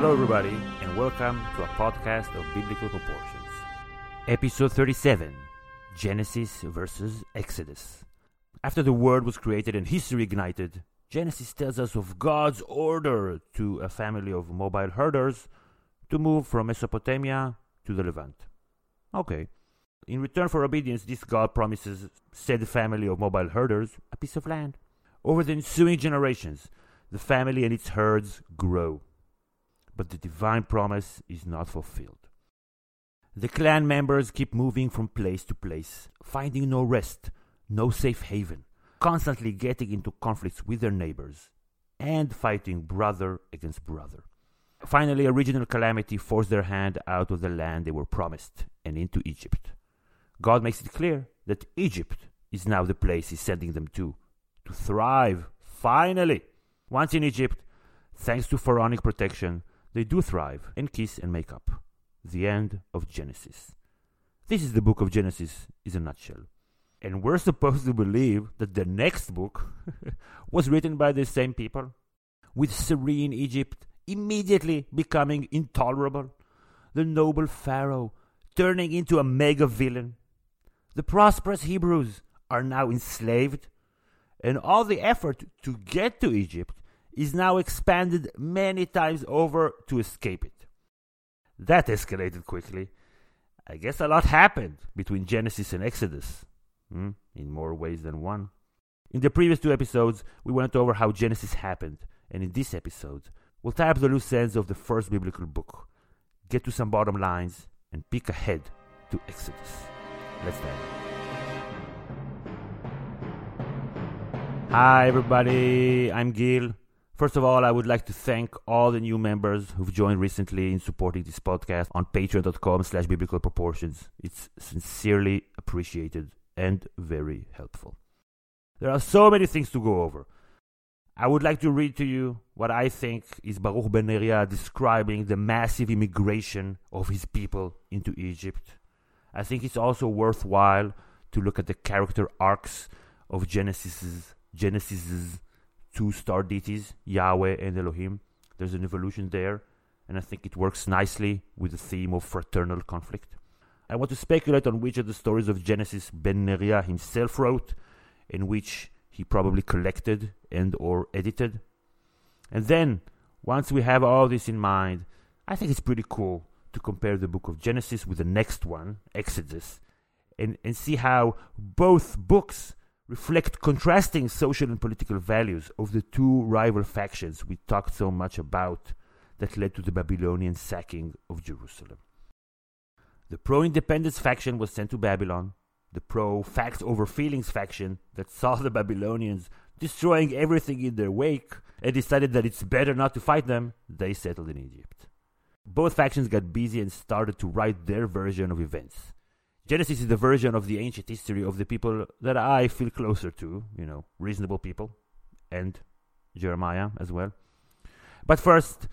Hello, everybody, and welcome to a podcast of biblical proportions. Episode 37 Genesis versus Exodus. After the world was created and history ignited, Genesis tells us of God's order to a family of mobile herders to move from Mesopotamia to the Levant. Okay. In return for obedience, this God promises said family of mobile herders a piece of land. Over the ensuing generations, the family and its herds grow. But the divine promise is not fulfilled. The clan members keep moving from place to place, finding no rest, no safe haven, constantly getting into conflicts with their neighbors, and fighting brother against brother. Finally, a regional calamity forced their hand out of the land they were promised and into Egypt. God makes it clear that Egypt is now the place He's sending them to, to thrive, finally. Once in Egypt, thanks to pharaonic protection, they do thrive and kiss and make up. The end of Genesis. This is the book of Genesis in a nutshell. And we're supposed to believe that the next book was written by the same people, with serene Egypt immediately becoming intolerable, the noble Pharaoh turning into a mega villain. The prosperous Hebrews are now enslaved, and all the effort to get to Egypt is now expanded many times over to escape it. That escalated quickly. I guess a lot happened between Genesis and Exodus, hmm? in more ways than one. In the previous two episodes, we went over how Genesis happened, and in this episode, we'll tie up the loose ends of the first biblical book, get to some bottom lines, and peek ahead to Exodus. Let's dive Hi, everybody. I'm Gil. First of all, I would like to thank all the new members who've joined recently in supporting this podcast on patreon.com slash biblical proportions. It's sincerely appreciated and very helpful. There are so many things to go over. I would like to read to you what I think is Baruch ben Neriah describing the massive immigration of his people into Egypt. I think it's also worthwhile to look at the character arcs of Genesis's Genesis's two star deities, Yahweh and Elohim. There's an evolution there, and I think it works nicely with the theme of fraternal conflict. I want to speculate on which of the stories of Genesis Ben Neriah himself wrote, and which he probably collected and or edited. And then, once we have all this in mind, I think it's pretty cool to compare the book of Genesis with the next one, Exodus, and, and see how both books reflect contrasting social and political values of the two rival factions we talked so much about that led to the Babylonian sacking of Jerusalem. The pro independence faction was sent to Babylon, the pro facts over feelings faction that saw the Babylonians destroying everything in their wake and decided that it's better not to fight them, they settled in Egypt. Both factions got busy and started to write their version of events. Genesis is the version of the ancient history of the people that I feel closer to, you know, reasonable people, and Jeremiah as well. But first,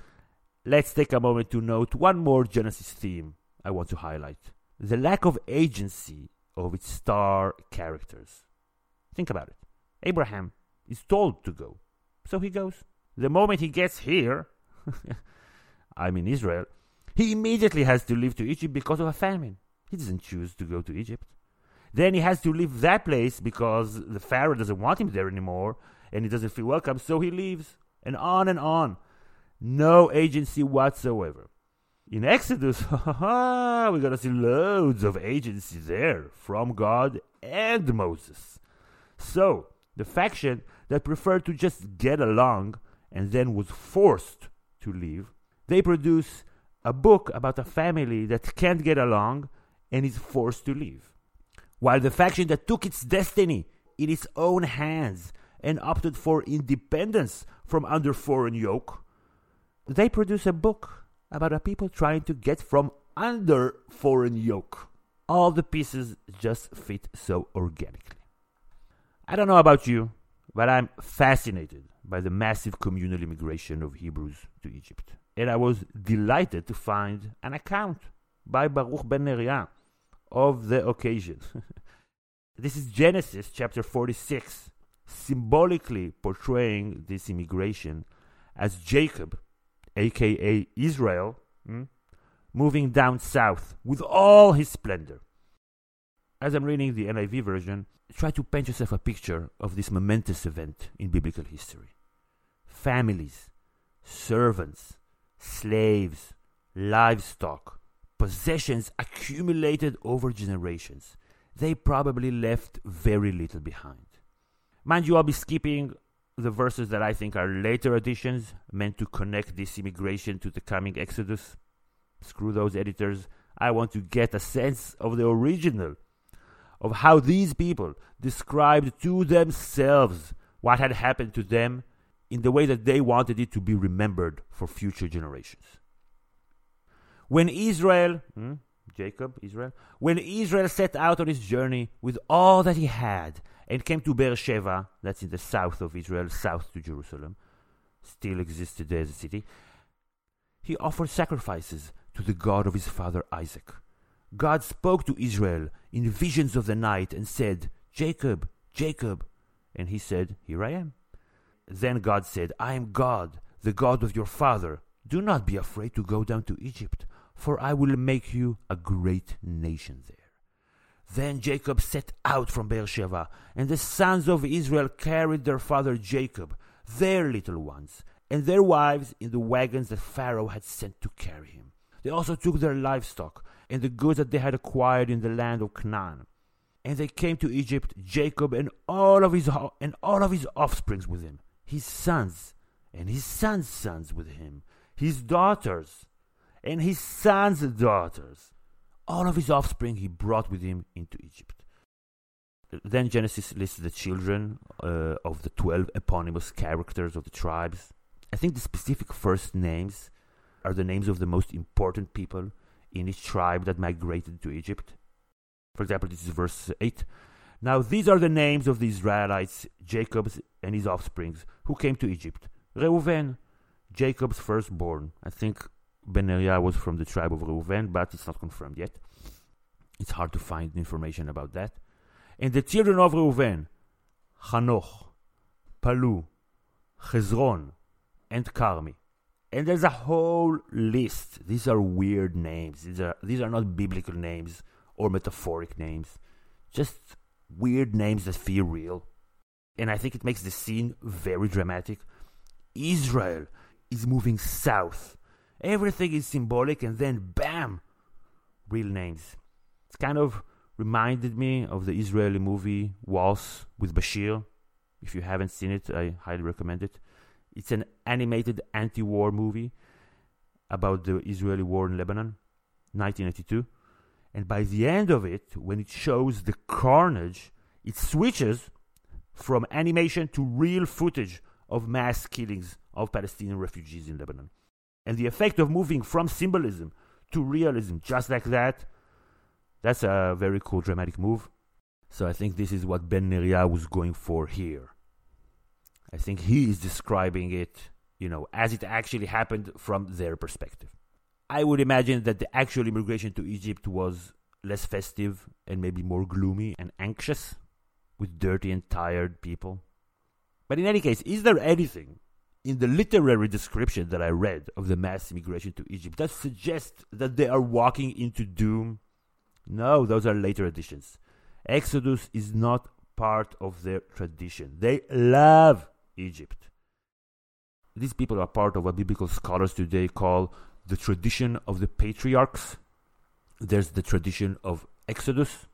let's take a moment to note one more Genesis theme I want to highlight the lack of agency of its star characters. Think about it. Abraham is told to go, so he goes. The moment he gets here, I'm in Israel, he immediately has to leave to Egypt because of a famine. He doesn't choose to go to Egypt. Then he has to leave that place because the Pharaoh doesn't want him there anymore and he doesn't feel welcome, so he leaves. And on and on. No agency whatsoever. In Exodus, we're going to see loads of agency there from God and Moses. So, the faction that preferred to just get along and then was forced to leave, they produce a book about a family that can't get along and is forced to leave. While the faction that took its destiny in its own hands and opted for independence from under foreign yoke, they produce a book about a people trying to get from under foreign yoke. All the pieces just fit so organically. I don't know about you, but I'm fascinated by the massive communal immigration of Hebrews to Egypt. And I was delighted to find an account by Baruch ben Neriah of the occasion. this is Genesis chapter 46, symbolically portraying this immigration as Jacob aka Israel, hmm, moving down south with all his splendor. As I'm reading the NIV version, try to paint yourself a picture of this momentous event in biblical history. Families, servants, slaves, livestock, possessions accumulated over generations. They probably left very little behind. Mind you, I'll be skipping the verses that I think are later additions meant to connect this immigration to the coming Exodus. Screw those editors. I want to get a sense of the original, of how these people described to themselves what had happened to them in the way that they wanted it to be remembered for future generations. When Israel, hmm, Jacob, Israel, when Israel set out on his journey with all that he had and came to Beersheba, that's in the south of Israel, south to Jerusalem, still exists today as a city, he offered sacrifices to the God of his father Isaac. God spoke to Israel in visions of the night and said, Jacob, Jacob. And he said, Here I am. Then God said, I am God, the God of your father. Do not be afraid to go down to Egypt, for I will make you a great nation there. Then Jacob set out from Beersheba, and the sons of Israel carried their father Jacob, their little ones, and their wives in the wagons that Pharaoh had sent to carry him. They also took their livestock and the goods that they had acquired in the land of Canaan. And they came to Egypt, Jacob and all of his and all of his offsprings with him, his sons and his sons' sons with him, his daughters and his sons' and daughters. All of his offspring he brought with him into Egypt. Then Genesis lists the children uh, of the 12 eponymous characters of the tribes. I think the specific first names are the names of the most important people in each tribe that migrated to Egypt. For example, this is verse 8. Now these are the names of the Israelites, Jacob's and his offsprings, who came to Egypt. Reuven, Jacob's firstborn. I think Ben was from the tribe of Reuven, but it's not confirmed yet. It's hard to find information about that. And the children of Reuven, Hanoch, Palu, Hezron, and Carmi. And there's a whole list. These are weird names. These are these are not biblical names or metaphoric names. Just weird names that feel real. And I think it makes the scene very dramatic. Israel is moving south. Everything is symbolic and then bam, real names. It's kind of reminded me of the Israeli movie Waltz with Bashir. If you haven't seen it, I highly recommend it. It's an animated anti war movie about the Israeli war in Lebanon, 1982. And by the end of it, when it shows the carnage, it switches from animation to real footage of mass killings of Palestinian refugees in Lebanon. And the effect of moving from symbolism to realism just like that, that's a very cool dramatic move. So I think this is what Ben Neriah was going for here. I think he is describing it, you know, as it actually happened from their perspective. I would imagine that the actual immigration to Egypt was less festive and maybe more gloomy and anxious, with dirty and tired people. But in any case, is there anything in the literary description that I read of the mass immigration to Egypt that suggests that they are walking into doom? No, those are later additions. Exodus is not part of their tradition. They love Egypt. These people are part of what biblical scholars today call the tradition of the patriarchs. There's the tradition of Exodus.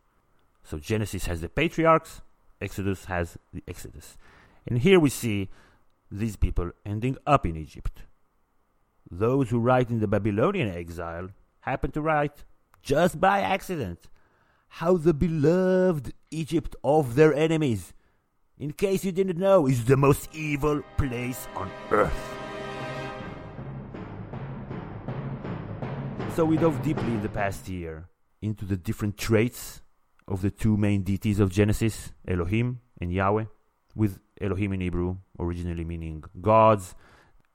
So Genesis has the patriarchs, Exodus has the Exodus. And here we see these people ending up in Egypt. Those who write in the Babylonian exile happen to write, just by accident, how the beloved Egypt of their enemies in case you didn't know, is the most evil place on earth. So we dove deeply in the past year into the different traits of the two main deities of Genesis, Elohim and Yahweh, with Elohim in Hebrew originally meaning gods,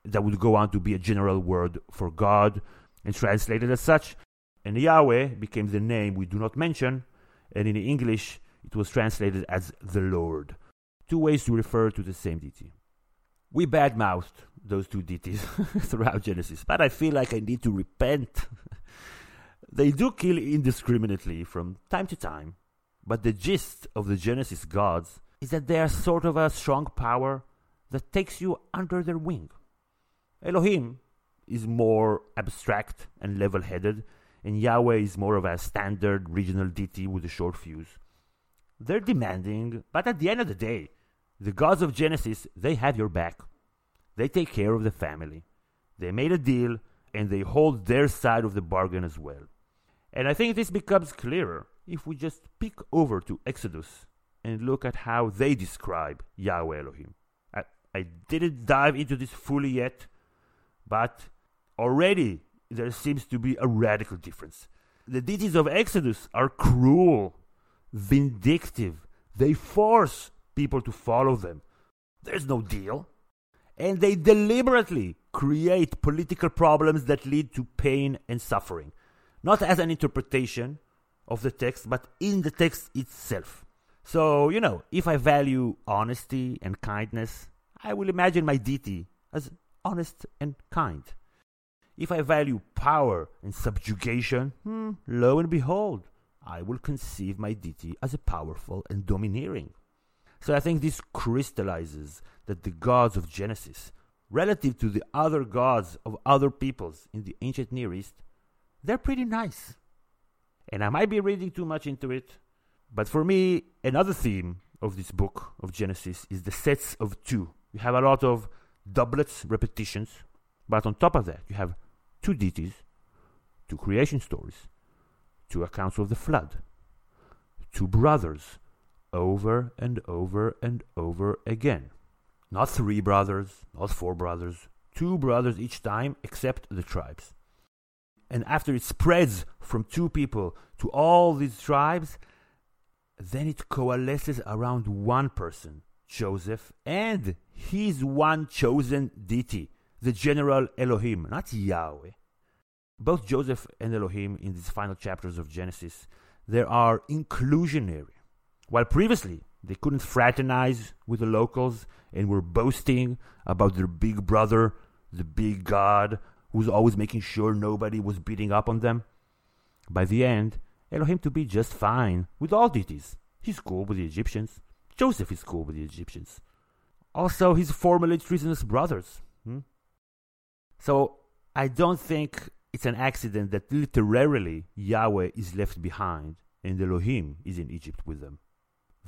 that would go on to be a general word for God and translated as such. And Yahweh became the name we do not mention, and in English it was translated as the Lord two ways to refer to the same deity. We badmouthed those two deities throughout Genesis, but I feel like I need to repent. they do kill indiscriminately from time to time, but the gist of the Genesis gods is that they are sort of a strong power that takes you under their wing. Elohim is more abstract and level headed, and Yahweh is more of a standard regional deity with a short fuse. They're demanding, but at the end of the day, the gods of Genesis, they have your back. They take care of the family. They made a deal, and they hold their side of the bargain as well. And I think this becomes clearer if we just peek over to Exodus and look at how they describe Yahweh Elohim. I, I didn't dive into this fully yet, but already there seems to be a radical difference. The deities of Exodus are cruel, vindictive, they force people to follow them. There's no deal. And they deliberately create political problems that lead to pain and suffering, not as an interpretation of the text, but in the text itself. So, you know, if I value honesty and kindness, I will imagine my deity as honest and kind. If I value power and subjugation, hmm, lo and behold, I will conceive my deity as a powerful and domineering. So I think this crystallizes that the gods of Genesis, relative to the other gods of other peoples in the ancient Near East, they're pretty nice. And I might be reading too much into it, but for me, another theme of this book of Genesis is the sets of two. You have a lot of doublets, repetitions, but on top of that, you have two deities, two creation stories, two accounts of the flood, two brothers, over and over and over again. Not three brothers, not four brothers, two brothers each time, except the tribes. And after it spreads from two people to all these tribes, then it coalesces around one person, Joseph, and his one chosen deity, the general Elohim, not Yahweh. Both Joseph and Elohim in these final chapters of Genesis, they are inclusionary. While previously they couldn't fraternize with the locals and were boasting about their big brother, the big god, who's always making sure nobody was beating up on them. By the end, Elohim to be just fine with all deities. He's cool with the Egyptians. Joseph is cool with the Egyptians. Also, his formerly treasonous brothers. Hmm? So, I don't think it's an accident that literally Yahweh is left behind and Elohim is in Egypt with them.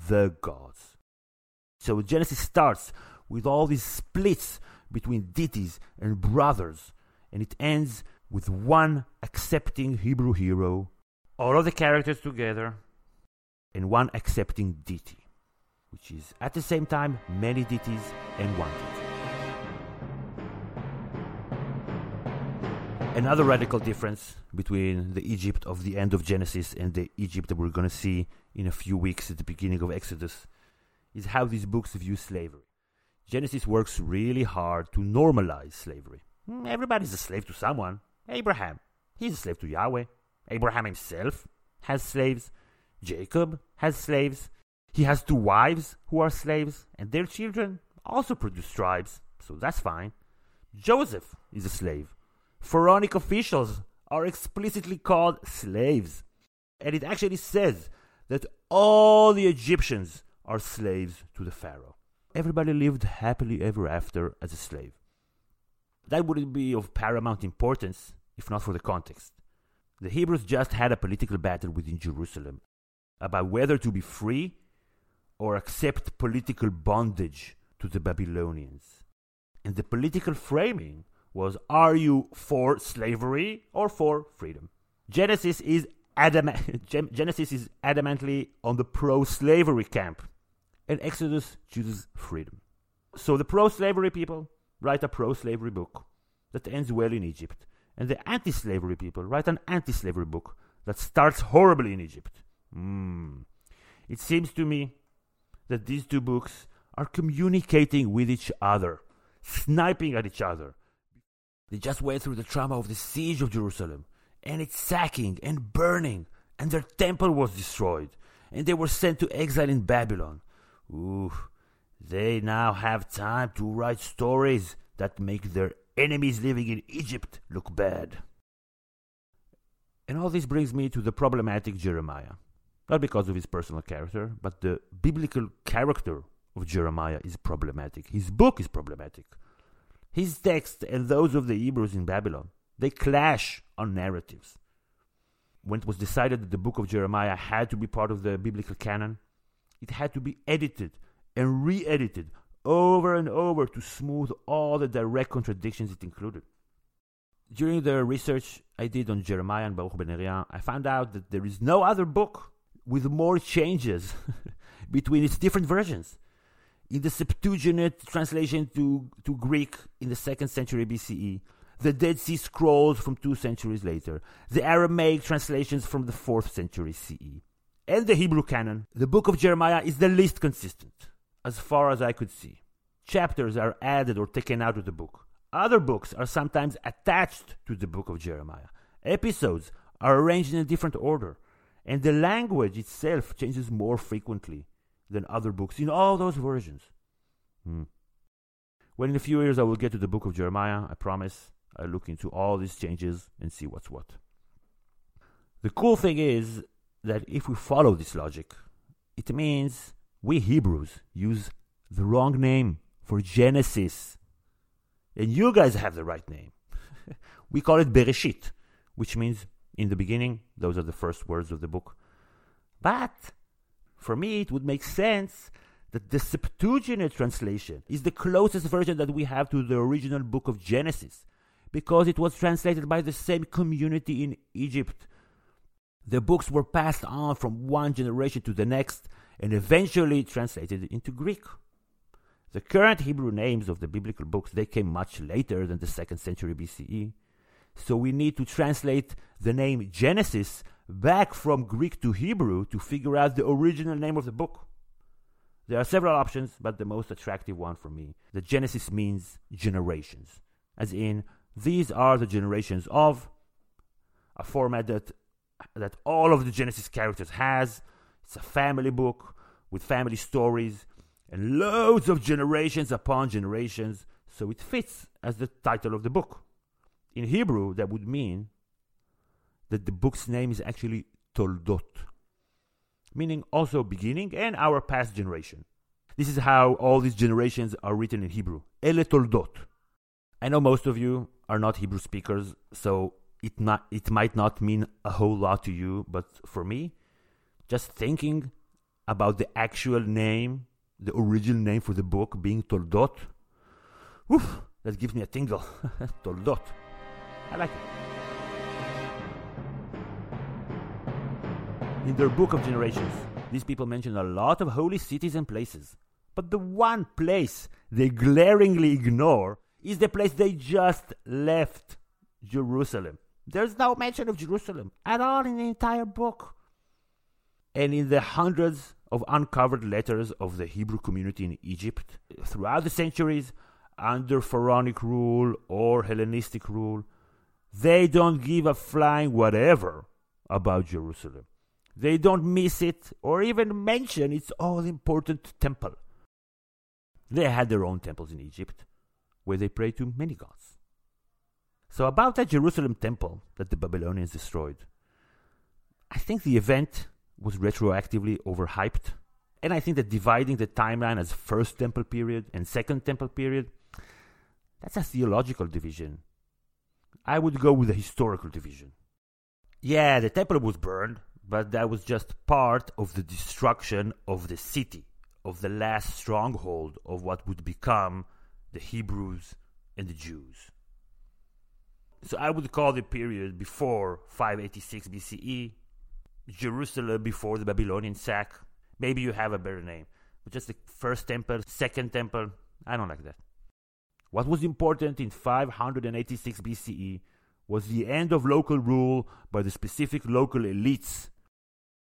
The gods. So Genesis starts with all these splits between deities and brothers, and it ends with one accepting Hebrew hero, all of the characters together, and one accepting deity, which is at the same time many deities and one deity. Another radical difference between the Egypt of the end of Genesis and the Egypt that we're going to see in a few weeks at the beginning of Exodus is how these books view slavery. Genesis works really hard to normalize slavery. Hmm, everybody's a slave to someone. Abraham, he's a slave to Yahweh. Abraham himself has slaves. Jacob has slaves. He has two wives who are slaves, and their children also produce tribes, so that's fine. Joseph is a slave. Pharaonic officials are explicitly called slaves. And it actually says that all the Egyptians are slaves to the Pharaoh. Everybody lived happily ever after as a slave. That wouldn't be of paramount importance if not for the context. The Hebrews just had a political battle within Jerusalem about whether to be free or accept political bondage to the Babylonians. And the political framing was are you for slavery or for freedom? Genesis is Genesis is adamantly on the pro-slavery camp and Exodus chooses freedom. So the pro-slavery people write a pro-slavery book that ends well in Egypt and the anti-slavery people write an anti-slavery book that starts horribly in Egypt. Mm. It seems to me that these two books are communicating with each other, sniping at each other, they just went through the trauma of the siege of Jerusalem, and its sacking and burning, and their temple was destroyed, and they were sent to exile in Babylon. Ooh, they now have time to write stories that make their enemies living in Egypt look bad. And all this brings me to the problematic Jeremiah. Not because of his personal character, but the biblical character of Jeremiah is problematic. His book is problematic. His text and those of the Hebrews in Babylon, they clash on narratives. When it was decided that the book of Jeremiah had to be part of the biblical canon, it had to be edited and re edited over and over to smooth all the direct contradictions it included. During the research I did on Jeremiah and Baruch ben Neriah, I found out that there is no other book with more changes between its different versions. In the Septuagint translation to, to Greek in the second century BCE, the Dead Sea Scrolls from two centuries later, the Aramaic translations from the fourth century CE, and the Hebrew canon, the book of Jeremiah is the least consistent, as far as I could see. Chapters are added or taken out of the book. Other books are sometimes attached to the book of Jeremiah. Episodes are arranged in a different order, and the language itself changes more frequently than other books in all those versions. Hmm. When in a few years I will get to the book of Jeremiah, I promise I'll look into all these changes and see what's what. The cool thing is that if we follow this logic, it means we Hebrews use the wrong name for Genesis. And you guys have the right name. we call it Bereshit, which means in the beginning. Those are the first words of the book. But for me, it would make sense that the Septuagint translation is the closest version that we have to the original book of Genesis because it was translated by the same community in Egypt. The books were passed on from one generation to the next and eventually translated into Greek. The current Hebrew names of the biblical books they came much later than the 2nd century BCE. So we need to translate the name Genesis back from Greek to Hebrew to figure out the original name of the book. There are several options, but the most attractive one for me, the Genesis means generations, as in these are the generations of a format that that all of the Genesis characters has. It's a family book with family stories and loads of generations upon generations, so it fits as the title of the book. In Hebrew, that would mean that the book's name is actually Toldot, meaning also beginning and our past generation. This is how all these generations are written in Hebrew. Ele Toldot. I know most of you are not Hebrew speakers, so it not it might not mean a whole lot to you, but for me, just thinking about the actual name, the original name for the book being Toldot, whew, that gives me a tingle. Toldot. I like it. In their Book of Generations, these people mention a lot of holy cities and places. But the one place they glaringly ignore is the place they just left Jerusalem. There's no mention of Jerusalem at all in the entire book. And in the hundreds of uncovered letters of the Hebrew community in Egypt throughout the centuries, under Pharaonic rule or Hellenistic rule, they don't give a flying whatever about Jerusalem. They don't miss it or even mention its all important temple. They had their own temples in Egypt where they prayed to many gods. So, about that Jerusalem temple that the Babylonians destroyed, I think the event was retroactively overhyped. And I think that dividing the timeline as first temple period and second temple period, that's a theological division. I would go with a historical division. Yeah, the temple was burned, but that was just part of the destruction of the city, of the last stronghold of what would become the Hebrews and the Jews. So I would call the period before 586 BCE, Jerusalem before the Babylonian sack. Maybe you have a better name. But just the first temple, second temple, I don't like that. What was important in 586 BCE was the end of local rule by the specific local elites.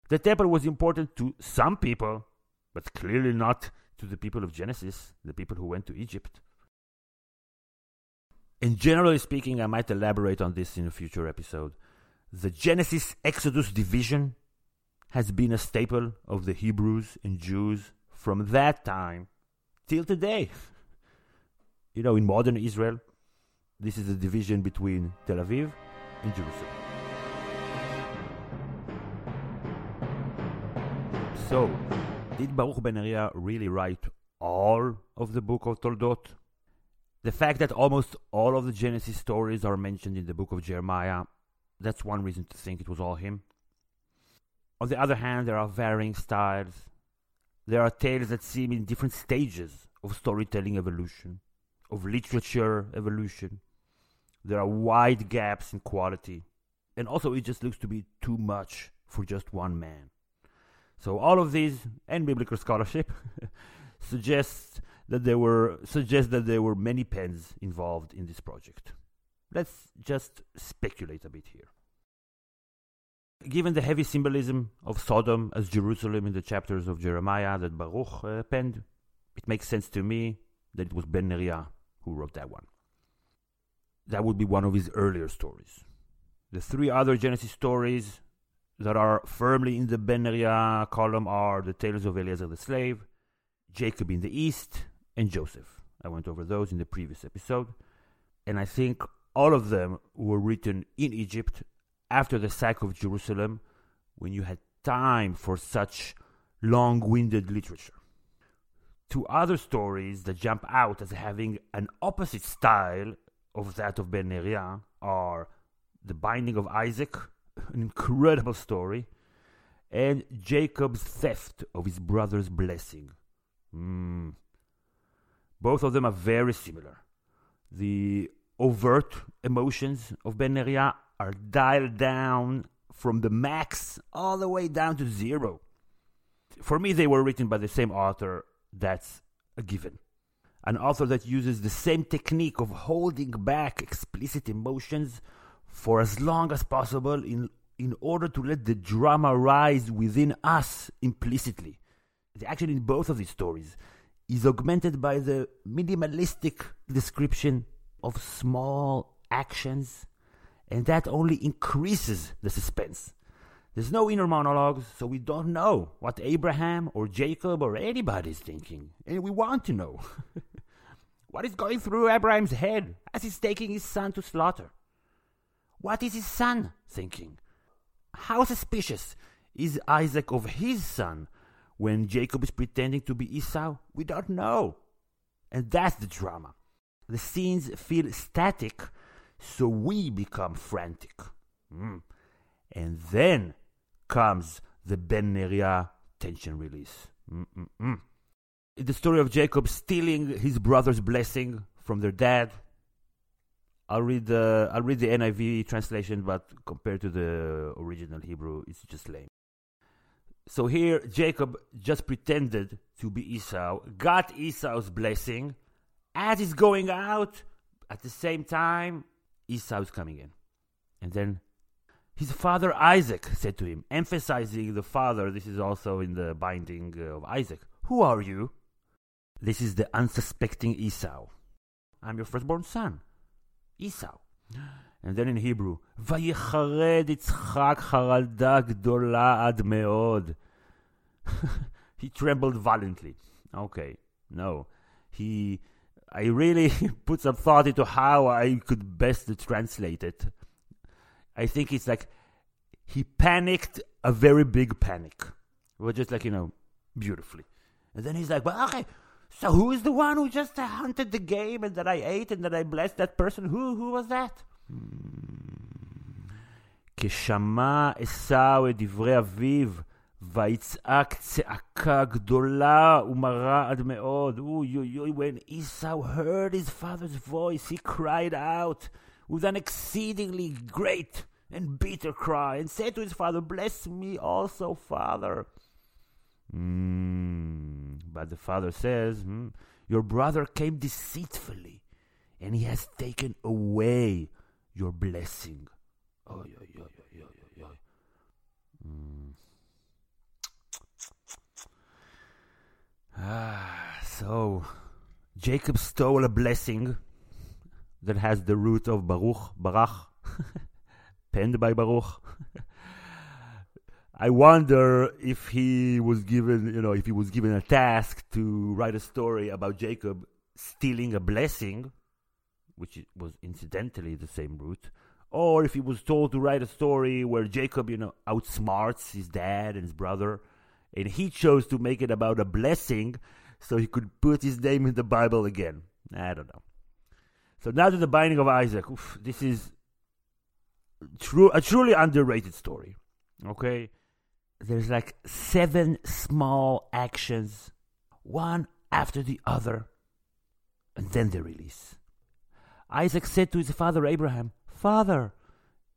The temple was important to some people, but clearly not to the people of Genesis, the people who went to Egypt. And generally speaking, I might elaborate on this in a future episode. The Genesis Exodus division has been a staple of the Hebrews and Jews from that time till today. You know, in modern Israel, this is a division between Tel Aviv and Jerusalem. So, did Baruch ben Neriah really write all of the book of Toldot? The fact that almost all of the Genesis stories are mentioned in the book of Jeremiah, that's one reason to think it was all him. On the other hand, there are varying styles. There are tales that seem in different stages of storytelling evolution, of literature evolution. There are wide gaps in quality. And also, it just looks to be too much for just one man. So, all of these and biblical scholarship suggests that there were suggest that there were many pens involved in this project. Let's just speculate a bit here. Given the heavy symbolism of Sodom as Jerusalem in the chapters of Jeremiah that Baruch uh, penned, it makes sense to me that it was Ben Neriah who wrote that one. That would be one of his earlier stories. The three other Genesis stories that are firmly in the Ben Neriah column are the tales of Eliezer the slave, Jacob in the east, and Joseph. I went over those in the previous episode. And I think all of them were written in Egypt after the sack of Jerusalem when you had time for such long winded literature. Two other stories that jump out as having an opposite style of that of Ben Neriah are The Binding of Isaac, an incredible story, and Jacob's theft of his brother's blessing. Mm. Both of them are very similar. The overt emotions of Ben Neriah are dialed down from the max all the way down to zero. For me, they were written by the same author. That's a given. An author that uses the same technique of holding back explicit emotions for as long as possible in, in order to let the drama rise within us implicitly. The action in both of these stories is augmented by the minimalistic description of small actions and that only increases the suspense. There's no inner monologues, so we don't know what Abraham or Jacob or anybody is thinking, and we want to know. what is going through Abraham's head as he's taking his son to slaughter? What is his son thinking? How suspicious is Isaac of his son when Jacob is pretending to be Esau? We don't know. And that's the drama. The scenes feel static so we become frantic. Mm. And then comes the Ben Neriah tension release. Mm-mm-mm. The story of Jacob stealing his brother's blessing from their dad. I'll read the I'll read the NIV translation, but compared to the original Hebrew, it's just lame. So here, Jacob just pretended to be Esau, got Esau's blessing, as he's going out. At the same time, Esau is coming in. And then his father Isaac said to him, emphasizing the father, this is also in the binding of Isaac, Who are you? This is the unsuspecting Esau. I'm your firstborn son, Esau. And then in Hebrew, ויחרד יצחק חרדה גדולה עד מאוד. he trembled violently. Okay, no. He I really put some thought into how I could best translate it. I think it's like he panicked a very big panic. Well, just like, you know, beautifully. And then he's like, well, okay, so who is the one who just hunted the game and that I ate and that I blessed that person? Who, who was that? כשמע עשו את דברי אביו, ויצעק צעקה גדולה ומרה עד מאוד. Ooh, when Esau heard his father's voice, he cried out with an exceedingly great and bitter cry and said to his father, Bless me also, father. Mm, but the father says, mm, Your brother came deceitfully, and he has taken away your blessing. Oh, yo, yo, yo, yo, yo, yo. Mm. So Jacob stole a blessing that has the root of Baruch, Barach, penned by Baruch. I wonder if he was given, you know, if he was given a task to write a story about Jacob, stealing a blessing, which was incidentally the same root, or if he was told to write a story where Jacob, you know, outsmarts his dad and his brother, and he chose to make it about a blessing so he could put his name in the Bible again. I don't know. So now to the binding of Isaac. Oof, this is true a truly underrated story. Okay? There's like seven small actions, one after the other, and then the release. Isaac said to his father Abraham, Father,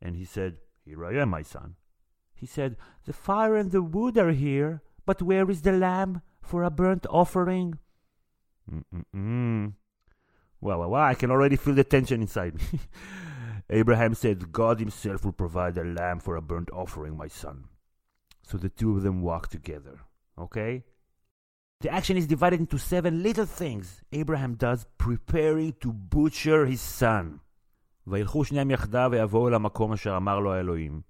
and he said, Here I am, my son. He said, The fire and the wood are here, but where is the lamb for a burnt offering? Mm-mm-mm. Well, well, well, I can already feel the tension inside me. Abraham said, God himself will provide a lamb for a burnt offering, my son. So the two of them walk together. Okay? The action is divided into seven little things Abraham does preparing to butcher his son. וילכו שניהם יחדיו ויבואו אל המקום אשר אמר לו האלוהים.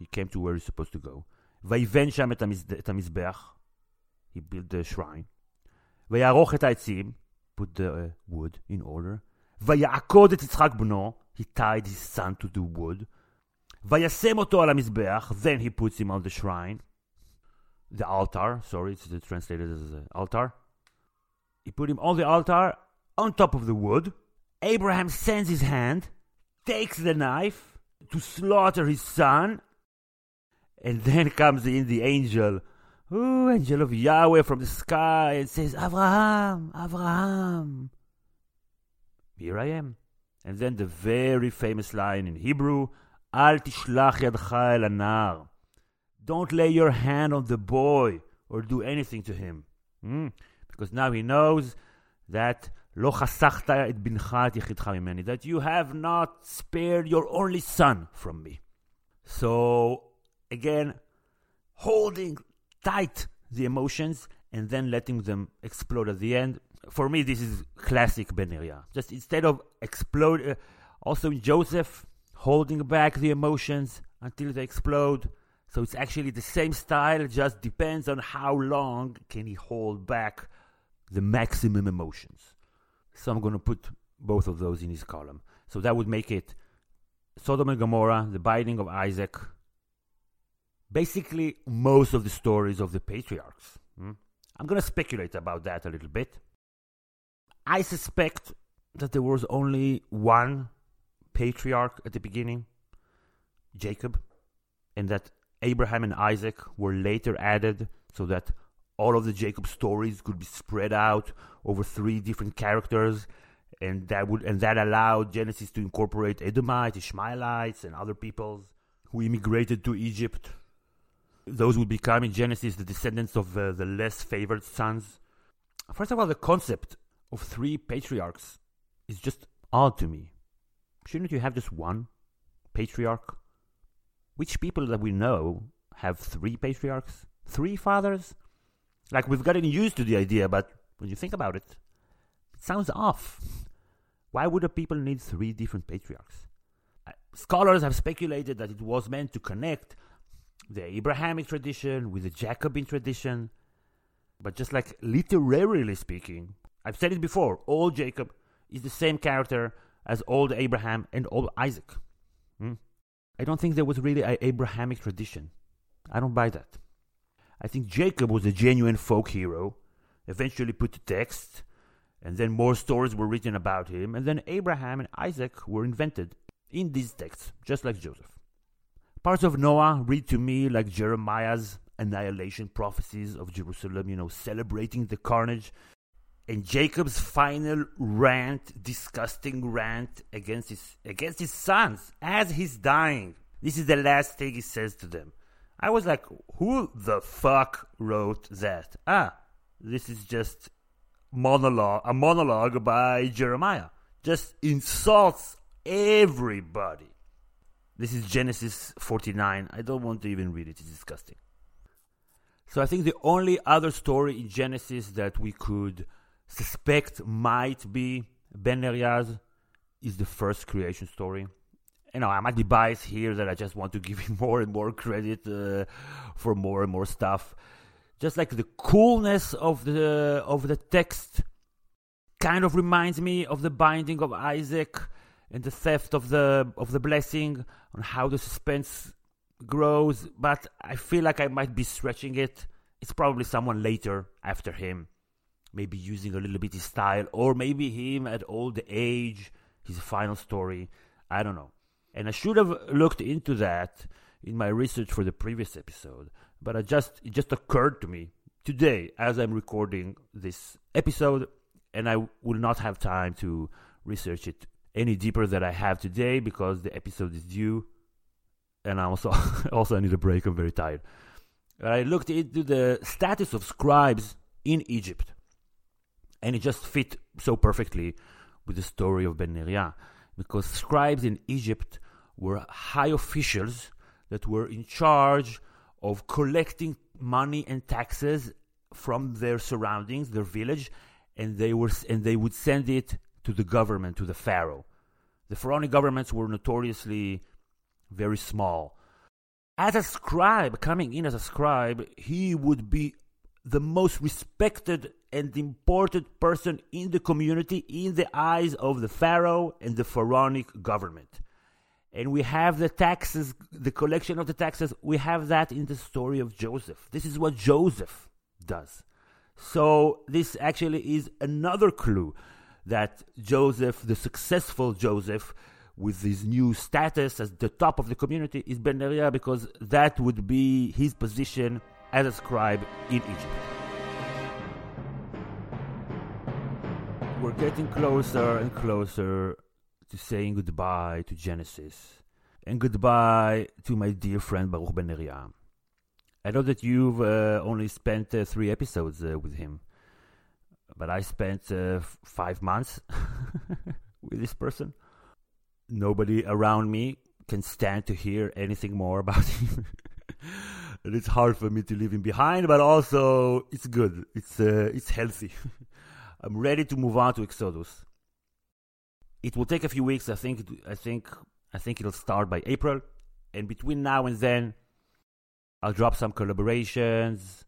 He came to where he's supposed to go. ויבן שם את המזבח. He built the shrine. ויערוך את העצים. Put the uh, wood in order. ויעקוד את יצחק בנו. He tied his son to the wood. וישם אותו על המזבח. Then he puts him on the shrine. The altar. Sorry, it's translated as uh, altar. He put him on the altar on top of the wood. Abraham sends his hand, takes the knife to slaughter his son, and then comes in the angel, oh, angel of Yahweh from the sky, and says, Abraham, Abraham. Here I am. And then the very famous line in Hebrew, Al tishlach yadcha el anar. Don't lay your hand on the boy or do anything to him. Hmm? Because now he knows that לא חסכת את בנך את יחידך ממני, that you have not spared your only son from me. So, again, holding tight the emotions and then letting them explode at the end. For me, this is classic Ben Neriah. Just instead of explode, uh, also Joseph holding back the emotions until they explode. So it's actually the same style, just depends on how long can he hold back the maximum emotions. So I'm going to put both of those in his column. So that would make it Sodom and Gomorrah, the binding of Isaac, basically most of the stories of the patriarchs. Hmm? I'm going to speculate about that a little bit. I suspect that there was only one patriarch at the beginning, Jacob, and that Abraham and Isaac were later added so that all of the Jacob stories could be spread out over three different characters, and that would and that allowed Genesis to incorporate Edomites, Ishmaelites, and other peoples who immigrated to Egypt. Those would become in Genesis the descendants of uh, the less favored sons. First of all, the concept of three patriarchs is just odd to me. Shouldn't you have just one patriarch? Which people that we know have three patriarchs? Three fathers? Like we've gotten used to the idea, but when you think about it, it sounds off. Why would a people need three different patriarchs? Uh, scholars have speculated that it was meant to connect the Abrahamic tradition with the Jacobin tradition. But just like literarily speaking, I've said it before, old Jacob is the same character as old Abraham and old Isaac. Hmm? I don't think there was really an Abrahamic tradition. I don't buy that. I think Jacob was a genuine folk hero, eventually put to text, and then more stories were written about him, and then Abraham and Isaac were invented in these texts, just like Joseph. Parts of Noah read to me like Jeremiah's annihilation prophecies of Jerusalem, you know, celebrating the carnage, and Jacob's final rant, disgusting rant against his against his sons as he's dying. This is the last thing he says to them. I was like, who the fuck wrote that? Ah, this is just monologue, a monologue by Jeremiah. Just insults everybody. This is Genesis 49. I don't want to even read it, it's disgusting. So I think the only other story in Genesis that we could suspect might be Ben Neriah's is the first creation story you know, I might be biased here that I just want to give him more and more credit uh, for more and more stuff. Just like the coolness of the of the text kind of reminds me of the binding of Isaac and the theft of the of the blessing on how the suspense grows, but I feel like I might be stretching it. It's probably someone later after him, maybe using a little bit his style, or maybe him at old age, his final story. I don't know. And I should have looked into that in my research for the previous episode, but I just it just occurred to me today as I'm recording this episode, and I will not have time to research it any deeper that I have today because the episode is due, and I also also I need a break. I'm very tired. I looked into the status of scribes in Egypt, and it just fit so perfectly with the story of Ben Neriah, because scribes in Egypt were high officials that were in charge of collecting money and taxes from their surroundings, their village, and they were and they would send it to the government, to the pharaoh. The pharaonic governments were notoriously very small. As a scribe, coming in as a scribe, he would be the most respected and important person in the community in the eyes of the pharaoh and the pharaonic government. And we have the taxes, the collection of the taxes, we have that in the story of Joseph. This is what Joseph does. So, this actually is another clue that Joseph, the successful Joseph, with his new status as the top of the community, is Ben Neriah because that would be his position as a scribe in Egypt. We're getting closer and closer to saying goodbye to Genesis and goodbye to my dear friend Baruch Ben Neriah. I know that you've uh, only spent uh, three episodes uh, with him but I spent uh, five months with this person. Nobody around me can stand to hear anything more about him. and it's hard for me to leave him behind, but also it's good. It's uh, it's healthy. I'm ready to move on to Exodus. It will take a few weeks. I think. I think. I think it'll start by April, and between now and then, I'll drop some collaborations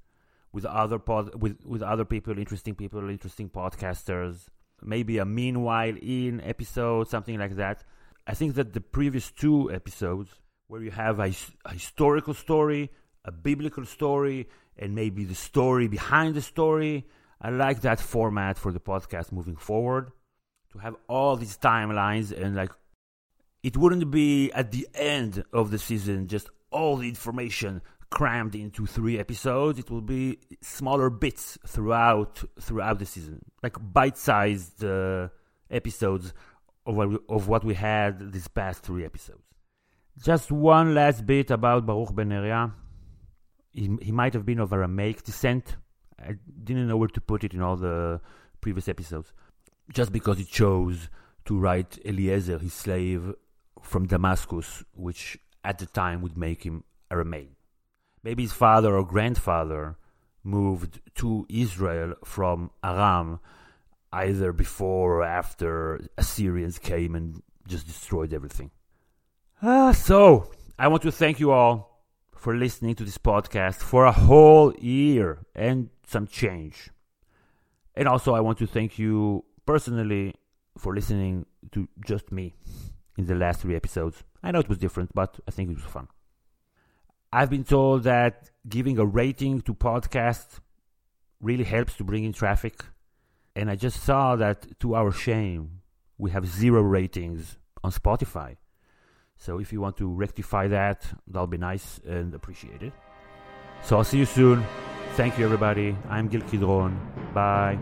with other pod with with other people, interesting people, interesting podcasters. Maybe a meanwhile in episode, something like that. I think that the previous two episodes, where you have a, a historical story, a biblical story, and maybe the story behind the story, I like that format for the podcast moving forward. To have all these timelines and like it wouldn't be at the end of the season just all the information crammed into three episodes. It will be smaller bits throughout throughout the season, like bite-sized uh, episodes of what, we, of what we had these past three episodes. Just one last bit about Baruch Ben Neriah. He, he might have been of Aramaic descent. I didn't know where to put it in all the previous episodes. Just because he chose to write Eliezer, his slave, from Damascus, which at the time would make him Aramaic maybe his father or grandfather moved to Israel from Aram either before or after Assyrians came and just destroyed everything. Ah, so I want to thank you all for listening to this podcast for a whole year and some change. And also, I want to thank you personally for listening to just me in the last three episodes. I know it was different, but I think it was fun. I've been told that giving a rating to podcasts really helps to bring in traffic. And I just saw that to our shame, we have zero ratings on Spotify. So if you want to rectify that, that'll be nice and appreciated. So I'll see you soon. Thank you, everybody. I'm Gil Kidron. Bye.